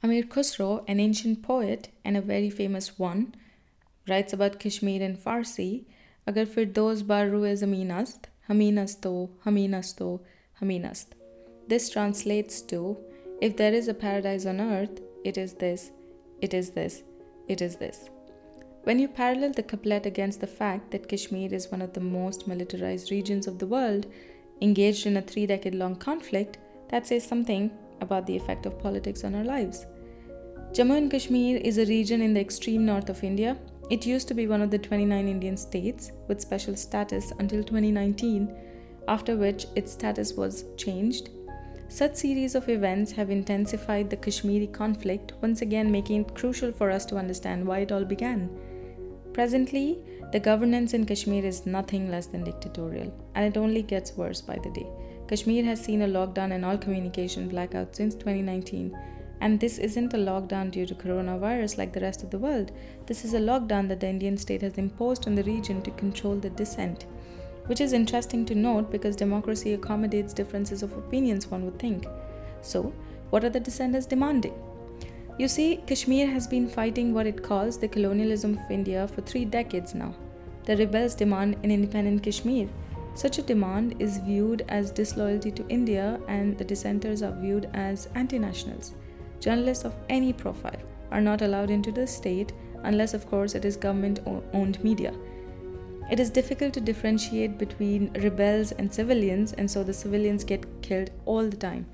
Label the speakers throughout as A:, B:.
A: Amir Khusro, an ancient poet and a very famous one, writes about Kashmir in Farsi. Agar firdos bar ruwe zaminast, haminasto, haminasto, haminast. This translates to if there is a paradise on earth, it is this, it is this, it is this. When you parallel the couplet against the fact that Kashmir is one of the most militarized regions of the world, engaged in a three decade long conflict, that says something about the effect of politics on our lives. Jammu and Kashmir is a region in the extreme north of India. It used to be one of the 29 Indian states with special status until 2019, after which its status was changed. Such series of events have intensified the Kashmiri conflict, once again making it crucial for us to understand why it all began. Presently, the governance in Kashmir is nothing less than dictatorial, and it only gets worse by the day. Kashmir has seen a lockdown and all communication blackout since 2019. And this isn't a lockdown due to coronavirus like the rest of the world. This is a lockdown that the Indian state has imposed on the region to control the dissent. Which is interesting to note because democracy accommodates differences of opinions, one would think. So, what are the dissenters demanding? You see, Kashmir has been fighting what it calls the colonialism of India for three decades now. The rebels demand an independent Kashmir, such a demand is viewed as disloyalty to India, and the dissenters are viewed as anti nationals. Journalists of any profile are not allowed into the state unless, of course, it is government owned media. It is difficult to differentiate between rebels and civilians, and so the civilians get killed all the time.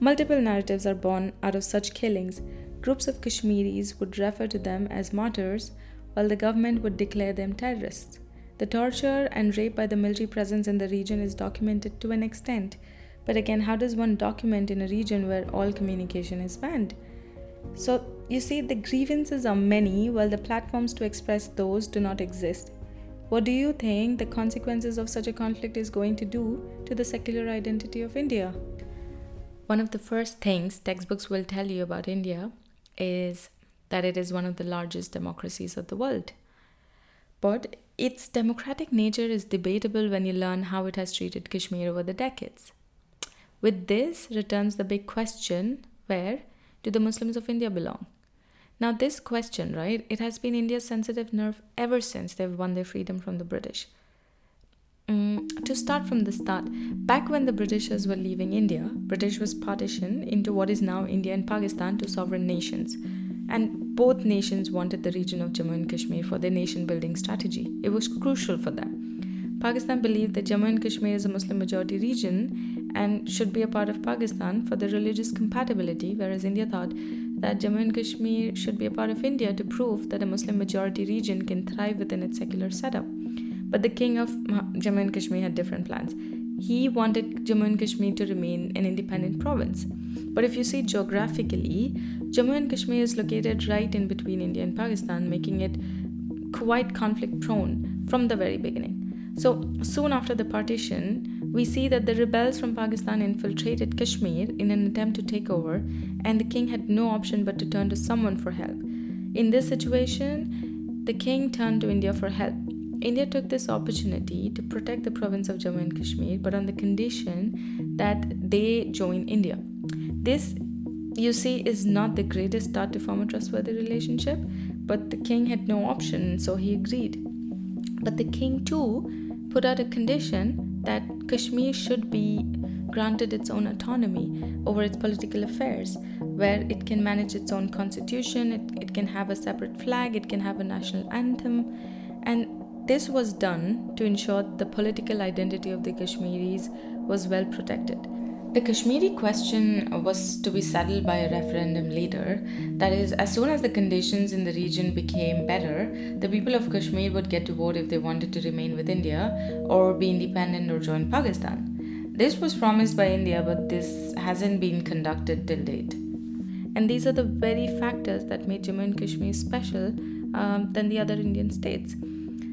A: Multiple narratives are born out of such killings. Groups of Kashmiris would refer to them as martyrs, while the government would declare them terrorists. The torture and rape by the military presence in the region is documented to an extent. But again, how does one document in a region where all communication is banned? So, you see, the grievances are many, while the platforms to express those do not exist. What do you think the consequences of such a conflict is going to do to the secular identity of India? One of the first things textbooks will tell you about India is that it is one of the largest democracies of the world. But its democratic nature is debatable when you learn how it has treated Kashmir over the decades. With this returns the big question where do the Muslims of India belong? Now, this question, right, it has been India's sensitive nerve ever since they've won their freedom from the British. Mm, to start from the start, back when the Britishers were leaving India, British was partitioned into what is now India and Pakistan to sovereign nations and both nations wanted the region of Jammu and Kashmir for their nation building strategy. It was crucial for them. Pakistan believed that Jammu and Kashmir is a Muslim majority region and should be a part of Pakistan for the religious compatibility, whereas India thought that Jammu and Kashmir should be a part of India to prove that a Muslim majority region can thrive within its secular setup. But the king of Jammu and Kashmir had different plans. He wanted Jammu and Kashmir to remain an independent province. But if you see geographically, Jammu and Kashmir is located right in between India and Pakistan, making it quite conflict prone from the very beginning. So, soon after the partition, we see that the rebels from Pakistan infiltrated Kashmir in an attempt to take over, and the king had no option but to turn to someone for help. In this situation, the king turned to India for help. India took this opportunity to protect the province of Jammu and Kashmir, but on the condition that they join India. This you see, is not the greatest start to form a trustworthy relationship, but the king had no option, so he agreed. But the king too put out a condition that Kashmir should be granted its own autonomy over its political affairs, where it can manage its own constitution, it, it can have a separate flag, it can have a national anthem, and this was done to ensure the political identity of the Kashmiris was well protected. The Kashmiri question was to be settled by a referendum later. That is, as soon as the conditions in the region became better, the people of Kashmir would get to vote if they wanted to remain with India or be independent or join Pakistan. This was promised by India, but this hasn't been conducted till date. And these are the very factors that made Jammu and Kashmir special um, than the other Indian states.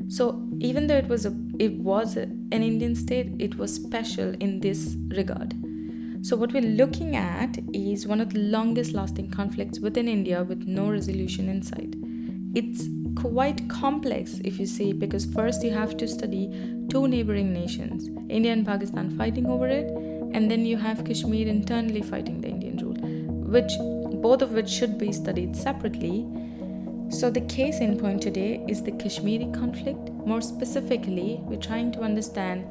A: So even though it was a, it was an Indian state, it was special in this regard. So, what we're looking at is one of the longest lasting conflicts within India with no resolution in sight. It's quite complex if you see, because first you have to study two neighboring nations, India and Pakistan, fighting over it, and then you have Kashmir internally fighting the Indian rule, which both of which should be studied separately. So, the case in point today is the Kashmiri conflict. More specifically, we're trying to understand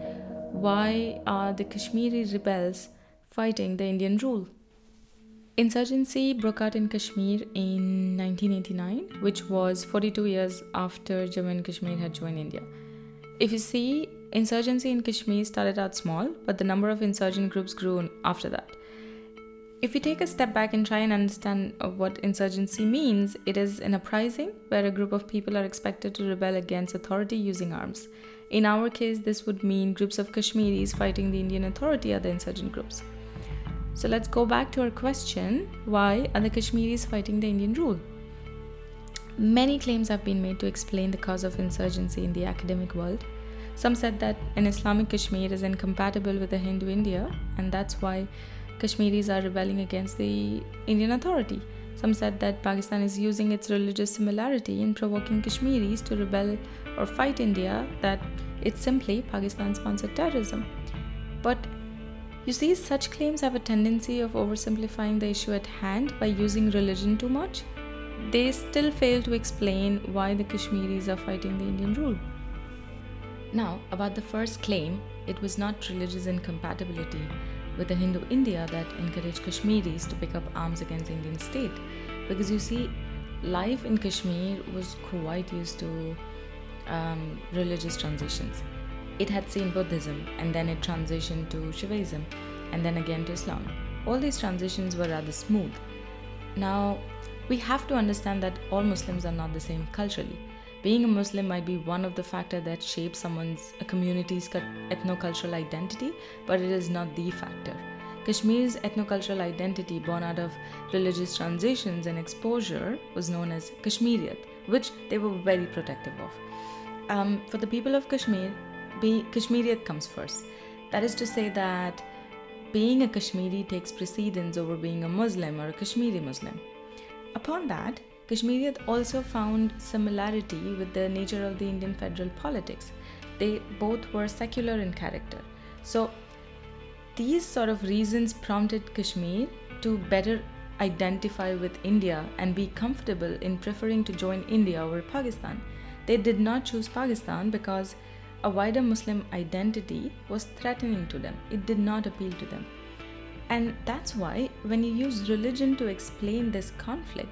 A: why are the Kashmiri rebels fighting the Indian rule. Insurgency broke out in Kashmir in 1989, which was 42 years after Jammu and Kashmir had joined India. If you see, insurgency in Kashmir started out small, but the number of insurgent groups grew after that. If we take a step back and try and understand uh, what insurgency means, it is an uprising where a group of people are expected to rebel against authority using arms. In our case, this would mean groups of Kashmiris fighting the Indian authority are the insurgent groups. So let's go back to our question why are the Kashmiris fighting the Indian rule? Many claims have been made to explain the cause of insurgency in the academic world. Some said that an Islamic Kashmir is incompatible with a Hindu India, and that's why Kashmiris are rebelling against the Indian authority. Some said that Pakistan is using its religious similarity in provoking Kashmiris to rebel or fight India, that it's simply Pakistan sponsored terrorism. But you see, such claims have a tendency of oversimplifying the issue at hand by using religion too much they still fail to explain why the Kashmiris are fighting the Indian rule. Now, about the first claim, it was not religious incompatibility with the Hindu India that encouraged Kashmiris to pick up arms against the Indian state. Because you see, life in Kashmir was quite used to um, religious transitions. It had seen Buddhism and then it transitioned to Shivaism and then again to Islam. All these transitions were rather smooth. Now, we have to understand that all Muslims are not the same culturally. Being a Muslim might be one of the factors that shapes someone's community's ethno-cultural identity, but it is not the factor. Kashmir's ethno-cultural identity born out of religious transitions and exposure was known as Kashmiriyat, which they were very protective of. Um, for the people of Kashmir, be, Kashmiriyat comes first. That is to say that being a Kashmiri takes precedence over being a Muslim or a Kashmiri Muslim. Upon that, Kashmiriyat also found similarity with the nature of the Indian federal politics. They both were secular in character. So, these sort of reasons prompted Kashmir to better identify with India and be comfortable in preferring to join India over Pakistan. They did not choose Pakistan because a wider Muslim identity was threatening to them. It did not appeal to them. And that's why, when you use religion to explain this conflict,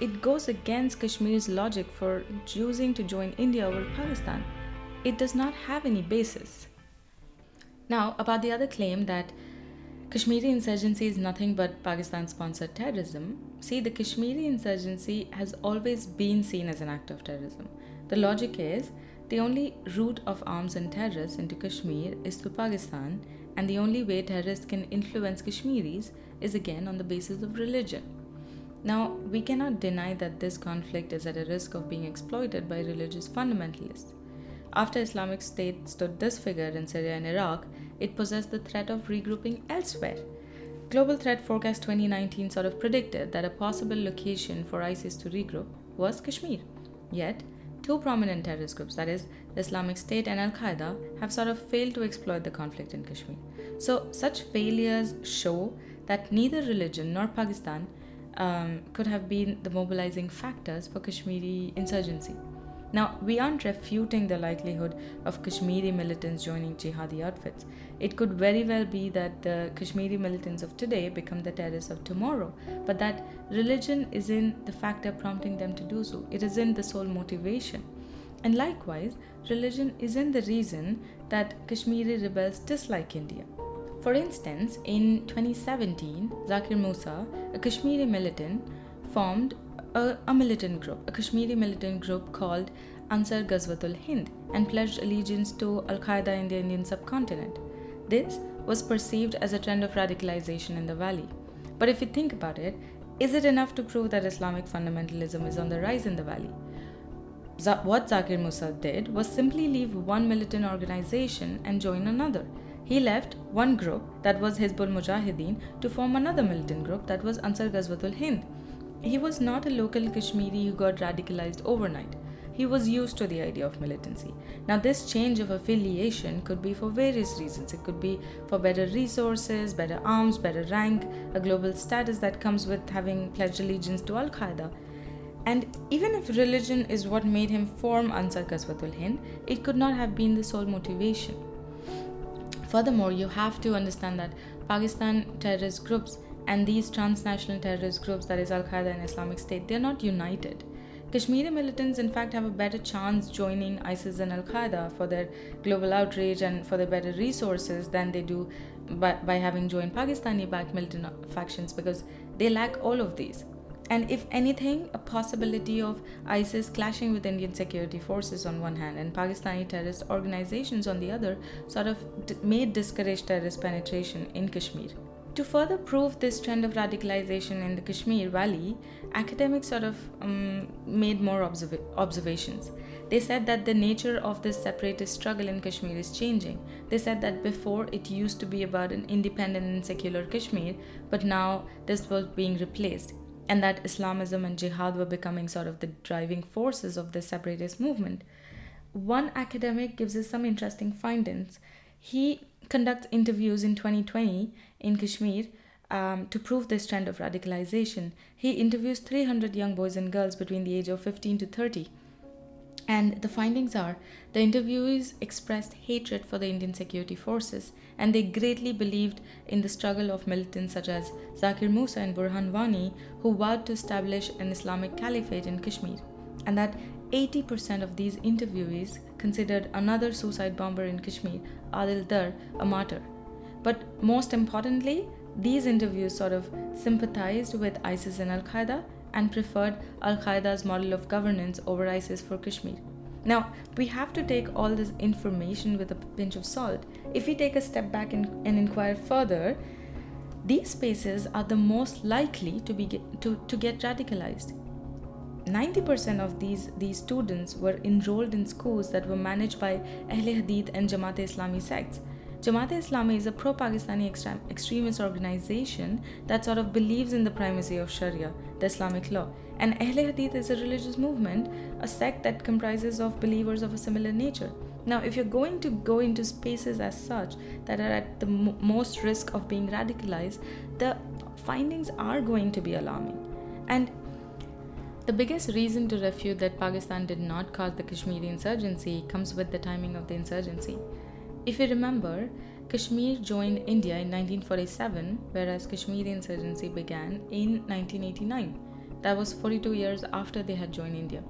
A: it goes against Kashmir's logic for choosing to join India over Pakistan. It does not have any basis. Now, about the other claim that Kashmiri insurgency is nothing but Pakistan sponsored terrorism, see, the Kashmiri insurgency has always been seen as an act of terrorism. The logic is the only route of arms and terrorists into Kashmir is through Pakistan, and the only way terrorists can influence Kashmiris is again on the basis of religion. Now, we cannot deny that this conflict is at a risk of being exploited by religious fundamentalists. After Islamic State stood disfigured in Syria and Iraq, it possessed the threat of regrouping elsewhere. Global Threat Forecast 2019 sort of predicted that a possible location for ISIS to regroup was Kashmir. Yet, two prominent terrorist groups, that is, the Islamic State and Al Qaeda, have sort of failed to exploit the conflict in Kashmir. So, such failures show that neither religion nor Pakistan um, could have been the mobilizing factors for Kashmiri insurgency. Now, we aren't refuting the likelihood of Kashmiri militants joining jihadi outfits. It could very well be that the Kashmiri militants of today become the terrorists of tomorrow, but that religion isn't the factor prompting them to do so. It isn't the sole motivation. And likewise, religion isn't the reason that Kashmiri rebels dislike India. For instance, in 2017, Zakir Musa, a Kashmiri militant, formed a, a militant group, a Kashmiri militant group called Ansar Ghazwatul Hind, and pledged allegiance to Al Qaeda in the Indian subcontinent. This was perceived as a trend of radicalization in the valley. But if you think about it, is it enough to prove that Islamic fundamentalism is on the rise in the valley? what Zakir Musa did was simply leave one militant organization and join another. He left one group, that was Hizbul Mujahideen, to form another militant group, that was Ansar Ghazwatul Hind. He was not a local Kashmiri who got radicalized overnight. he was used to the idea of militancy. Now, this change of affiliation could be for various reasons. It could be for better resources, better arms, better rank, a global status that comes with having pledged allegiance to Al Qaeda. And even if religion is what made him form Ansar Ghazwatul Hind, it could not have been the sole motivation. Furthermore, you have to understand that Pakistan terrorist groups and these transnational terrorist groups, that is Al Qaeda and Islamic State, they're not united. Kashmiri militants, in fact, have a better chance joining ISIS and Al Qaeda for their global outrage and for their better resources than they do by, by having joined Pakistani backed militant factions because they lack all of these. And if anything, a possibility of ISIS clashing with Indian security forces on one hand and Pakistani terrorist organizations on the other sort of d- may discourage terrorist penetration in Kashmir. To further prove this trend of radicalization in the Kashmir Valley, academics sort of um, made more observ- observations. They said that the nature of this separatist struggle in Kashmir is changing. They said that before it used to be about an independent and secular Kashmir, but now this was being replaced and that Islamism and jihad were becoming sort of the driving forces of the separatist movement. One academic gives us some interesting findings. He conducts interviews in 2020 in Kashmir um, to prove this trend of radicalization. He interviews 300 young boys and girls between the age of 15 to 30 and the findings are the interviewees expressed hatred for the Indian security forces and they greatly believed in the struggle of militants such as Zakir Musa and Burhan Wani, who vowed to establish an Islamic caliphate in Kashmir. And that 80% of these interviewees considered another suicide bomber in Kashmir, Adil Dar, a martyr. But most importantly, these interviews sort of sympathized with ISIS and Al Qaeda and preferred Al Qaeda's model of governance over ISIS for Kashmir. Now, we have to take all this information with a pinch of salt. If we take a step back and, and inquire further, these spaces are the most likely to, be, to, to get radicalized. 90% of these, these students were enrolled in schools that were managed by Ahl Hadith and Jamaat Islami sects. Jamaat Islami is a pro Pakistani extremist organization that sort of believes in the primacy of Sharia, the Islamic law. And Ahl Hadith is a religious movement, a sect that comprises of believers of a similar nature. Now, if you're going to go into spaces as such that are at the mo- most risk of being radicalized, the findings are going to be alarming. And the biggest reason to refute that Pakistan did not cause the Kashmiri insurgency comes with the timing of the insurgency. If you remember, Kashmir joined India in 1947, whereas Kashmiri insurgency began in 1989. That was 42 years after they had joined India.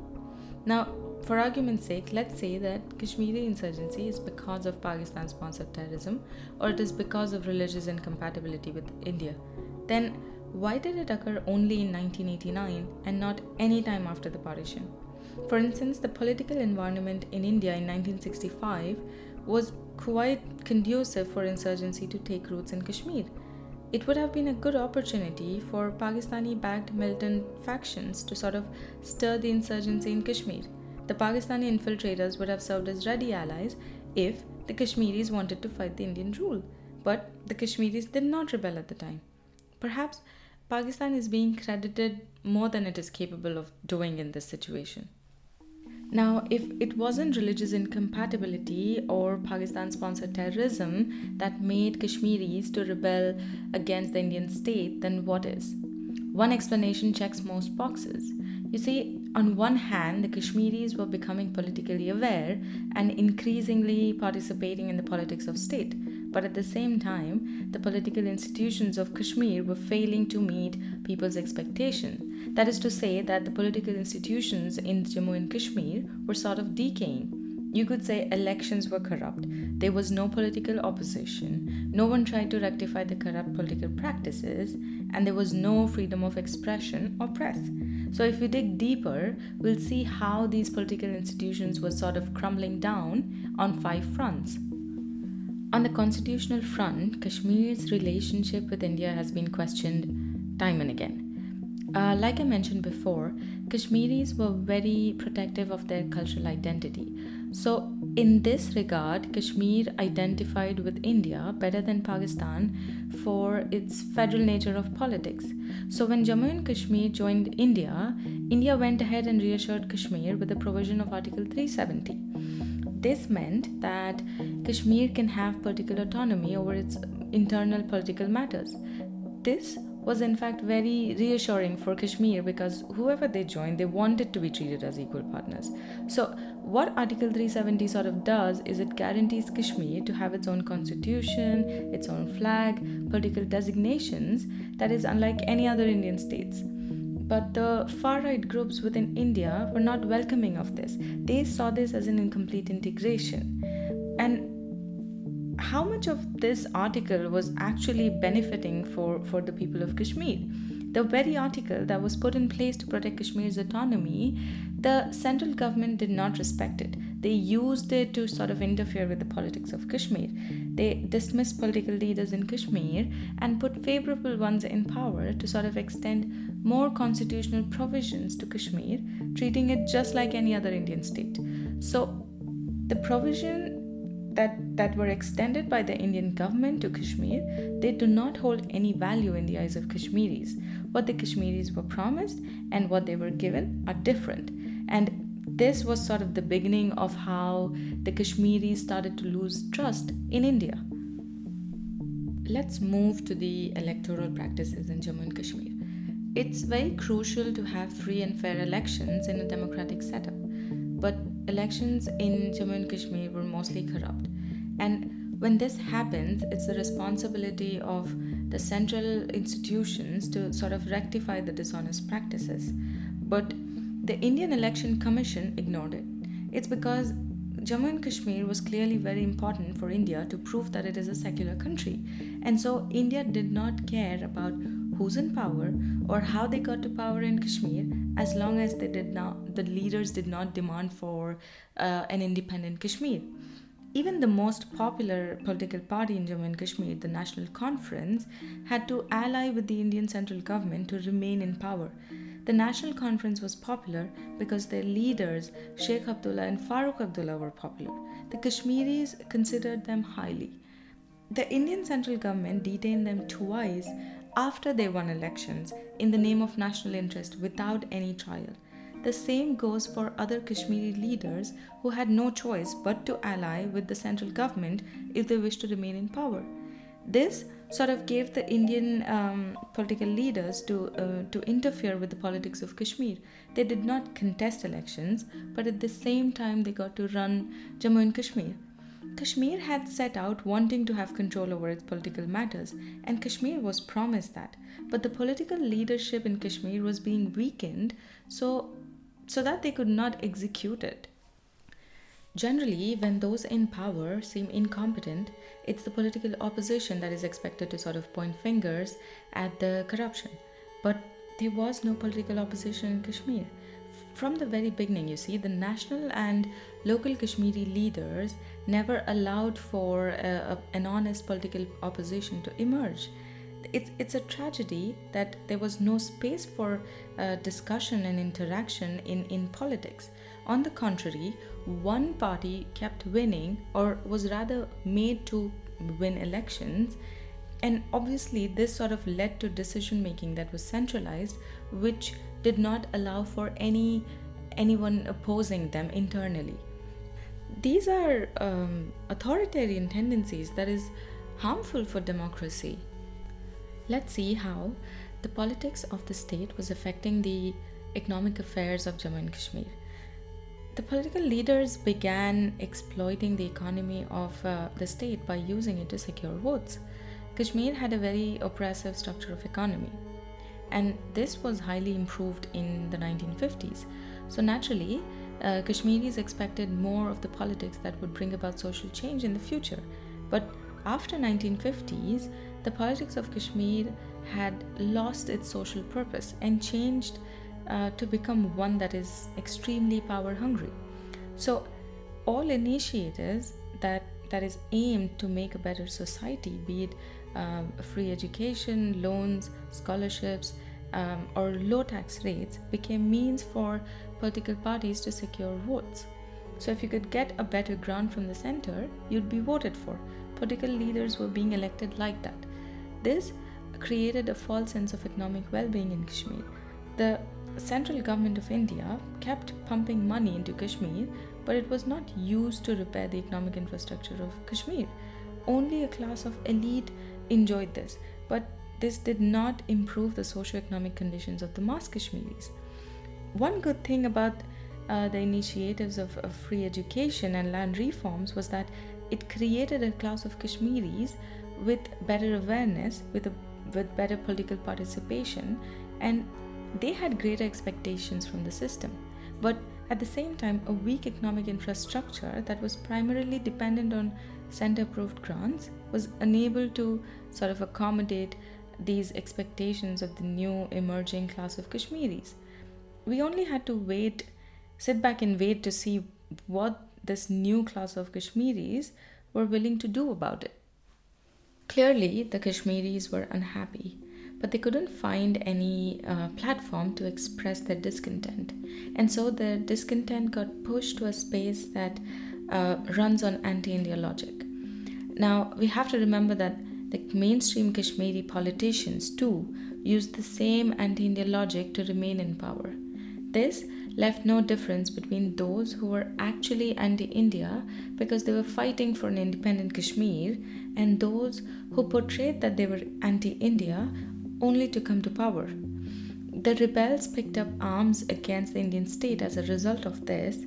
A: Now, for argument's sake, let's say that Kashmiri insurgency is because of Pakistan sponsored terrorism or it is because of religious incompatibility with India. Then, why did it occur only in 1989 and not any time after the partition? For instance, the political environment in India in 1965 was quite conducive for insurgency to take roots in Kashmir. It would have been a good opportunity for Pakistani backed militant factions to sort of stir the insurgency in Kashmir. The Pakistani infiltrators would have served as ready allies if the Kashmiris wanted to fight the Indian rule. But the Kashmiris did not rebel at the time. Perhaps Pakistan is being credited more than it is capable of doing in this situation. Now, if it wasn't religious incompatibility or Pakistan sponsored terrorism that made Kashmiris to rebel against the Indian state, then what is? One explanation checks most boxes. You see, on one hand, the Kashmiris were becoming politically aware and increasingly participating in the politics of state. But at the same time, the political institutions of Kashmir were failing to meet people's expectation. That is to say, that the political institutions in Jammu and Kashmir were sort of decaying. You could say elections were corrupt. There was no political opposition. No one tried to rectify the corrupt political practices, and there was no freedom of expression or press. So, if we dig deeper, we'll see how these political institutions were sort of crumbling down on five fronts. On the constitutional front, Kashmir's relationship with India has been questioned time and again. Uh, like I mentioned before, Kashmiris were very protective of their cultural identity. So, in this regard, Kashmir identified with India better than Pakistan for its federal nature of politics. So, when Jammu and Kashmir joined India, India went ahead and reassured Kashmir with the provision of Article 370. This meant that Kashmir can have political autonomy over its internal political matters. This was in fact very reassuring for Kashmir because whoever they joined, they wanted to be treated as equal partners. So, what Article 370 sort of does is it guarantees Kashmir to have its own constitution, its own flag, political designations that is unlike any other Indian states. But the far right groups within India were not welcoming of this. They saw this as an incomplete integration. And how much of this article was actually benefiting for, for the people of Kashmir? The very article that was put in place to protect Kashmir's autonomy, the central government did not respect it. They used it to sort of interfere with the politics of Kashmir. They dismissed political leaders in Kashmir and put favorable ones in power to sort of extend more constitutional provisions to Kashmir, treating it just like any other Indian state. So, the provision that, that were extended by the Indian government to Kashmir, they do not hold any value in the eyes of Kashmiris. What the Kashmiris were promised and what they were given are different. And this was sort of the beginning of how the Kashmiris started to lose trust in India. Let's move to the electoral practices in Jammu and Kashmir. It's very crucial to have free and fair elections in a democratic setup, but elections in Jammu and Kashmir were mostly corrupt. And when this happens, it's the responsibility of the central institutions to sort of rectify the dishonest practices. But the Indian Election Commission ignored it. It's because Jammu and Kashmir was clearly very important for India to prove that it is a secular country. And so India did not care about who's in power or how they got to power in Kashmir as long as they did not the leaders did not demand for uh, an independent Kashmir. Even the most popular political party in Jammu and Kashmir, the National Conference, had to ally with the Indian central government to remain in power. The National Conference was popular because their leaders, Sheikh Abdullah and Farooq Abdullah, were popular. The Kashmiris considered them highly. The Indian central government detained them twice after they won elections in the name of national interest without any trial. The same goes for other Kashmiri leaders who had no choice but to ally with the central government if they wished to remain in power. This sort of gave the Indian um, political leaders to uh, to interfere with the politics of Kashmir. They did not contest elections, but at the same time they got to run Jammu and Kashmir. Kashmir had set out wanting to have control over its political matters, and Kashmir was promised that. But the political leadership in Kashmir was being weakened so, so that they could not execute it. Generally, when those in power seem incompetent, it's the political opposition that is expected to sort of point fingers at the corruption. But there was no political opposition in Kashmir from the very beginning, you see, the national and local Kashmiri leaders never allowed for a, a, an honest political opposition to emerge. It's, it's a tragedy that there was no space for uh, discussion and interaction in, in politics. On the contrary, one party kept winning or was rather made to win elections and obviously this sort of led to decision making that was centralized which did not allow for any anyone opposing them internally. These are um, authoritarian tendencies that is harmful for democracy. Let's see how the politics of the state was affecting the economic affairs of Jammu and Kashmir. The political leaders began exploiting the economy of uh, the state by using it to secure votes. Kashmir had a very oppressive structure of economy and this was highly improved in the 1950s. So, naturally, uh, Kashmiris expected more of the politics that would bring about social change in the future. But after 1950s, the politics of Kashmir had lost its social purpose and changed uh, to become one that is extremely power hungry. So, all initiatives that that is aimed to make a better society, be it um, free education, loans, scholarships, um, or low tax rates, became means for political parties to secure votes. So, if you could get a better grant from the center, you'd be voted for. Political leaders were being elected like that. This created a false sense of economic well being in Kashmir. The central government of India kept pumping money into Kashmir, but it was not used to repair the economic infrastructure of Kashmir. Only a class of elite enjoyed this, but this did not improve the socio-economic conditions of the mass Kashmiris. One good thing about uh, the initiatives of, of free education and land reforms was that it created a class of Kashmiris with better awareness, with a, with better political participation, and they had greater expectations from the system. But at the same time, a weak economic infrastructure that was primarily dependent on center approved grants was unable to sort of accommodate these expectations of the new emerging class of Kashmiris. We only had to wait, sit back and wait to see what this new class of Kashmiris were willing to do about it. Clearly, the Kashmiris were unhappy, but they couldn't find any uh, platform to express their discontent. And so their discontent got pushed to a space that uh, runs on anti India logic. Now, we have to remember that the mainstream Kashmiri politicians too used the same anti India logic to remain in power. This left no difference between those who were actually anti India because they were fighting for an independent Kashmir and those who portrayed that they were anti India only to come to power. The rebels picked up arms against the Indian state as a result of this,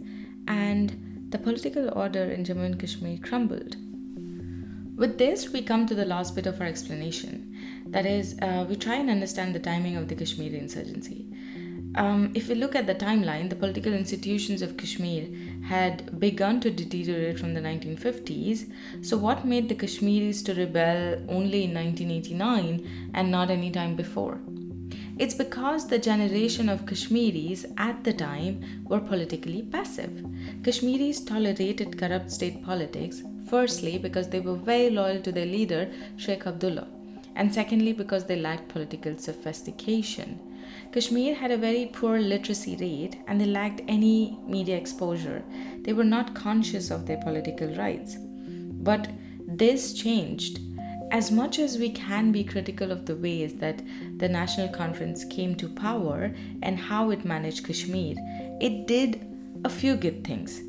A: and the political order in Jammu and Kashmir crumbled. With this, we come to the last bit of our explanation. That is, uh, we try and understand the timing of the Kashmiri insurgency. Um, if we look at the timeline, the political institutions of Kashmir had begun to deteriorate from the 1950s. So, what made the Kashmiris to rebel only in 1989 and not any time before? It's because the generation of Kashmiris at the time were politically passive. Kashmiris tolerated corrupt state politics, firstly, because they were very loyal to their leader, Sheikh Abdullah, and secondly, because they lacked political sophistication. Kashmir had a very poor literacy rate and they lacked any media exposure. They were not conscious of their political rights. But this changed. As much as we can be critical of the ways that the National Conference came to power and how it managed Kashmir, it did a few good things.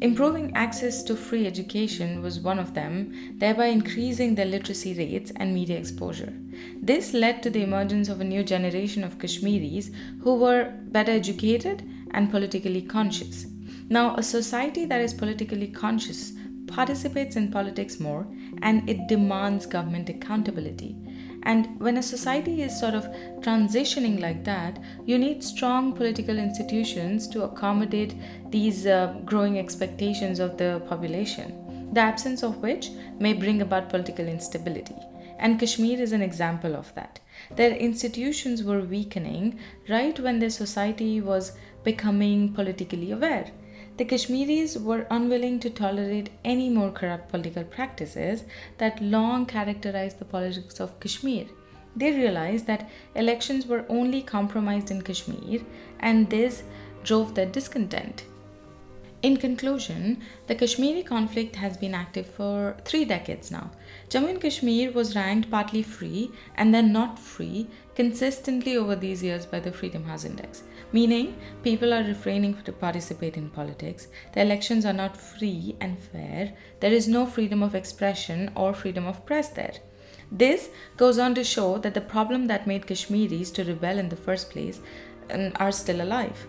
A: Improving access to free education was one of them, thereby increasing their literacy rates and media exposure. This led to the emergence of a new generation of Kashmiris who were better educated and politically conscious. Now, a society that is politically conscious participates in politics more and it demands government accountability. And when a society is sort of transitioning like that, you need strong political institutions to accommodate these uh, growing expectations of the population, the absence of which may bring about political instability. And Kashmir is an example of that. Their institutions were weakening right when their society was becoming politically aware. The Kashmiris were unwilling to tolerate any more corrupt political practices that long characterized the politics of Kashmir. They realized that elections were only compromised in Kashmir, and this drove their discontent. In conclusion, the Kashmiri conflict has been active for three decades now. Jammu and Kashmir was ranked partly free and then not free consistently over these years by the Freedom House Index meaning people are refraining to participate in politics. The elections are not free and fair. There is no freedom of expression or freedom of press there. This goes on to show that the problem that made Kashmiris to rebel in the first place um, are still alive.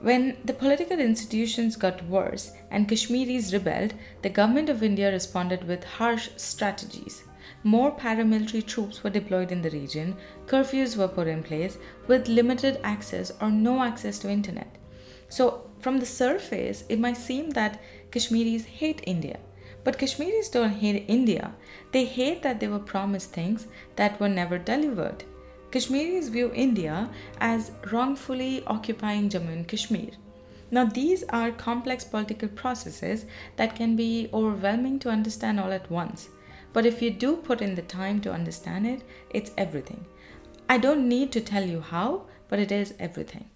A: When the political institutions got worse and Kashmiris rebelled, the government of India responded with harsh strategies more paramilitary troops were deployed in the region, curfews were put in place with limited access or no access to internet. So, from the surface, it might seem that Kashmiris hate India. But Kashmiris don't hate India. They hate that they were promised things that were never delivered. Kashmiris view India as wrongfully occupying Jammu and Kashmir. Now, these are complex political processes that can be overwhelming to understand all at once. But if you do put in the time to understand it, it's everything. I don't need to tell you how, but it is everything.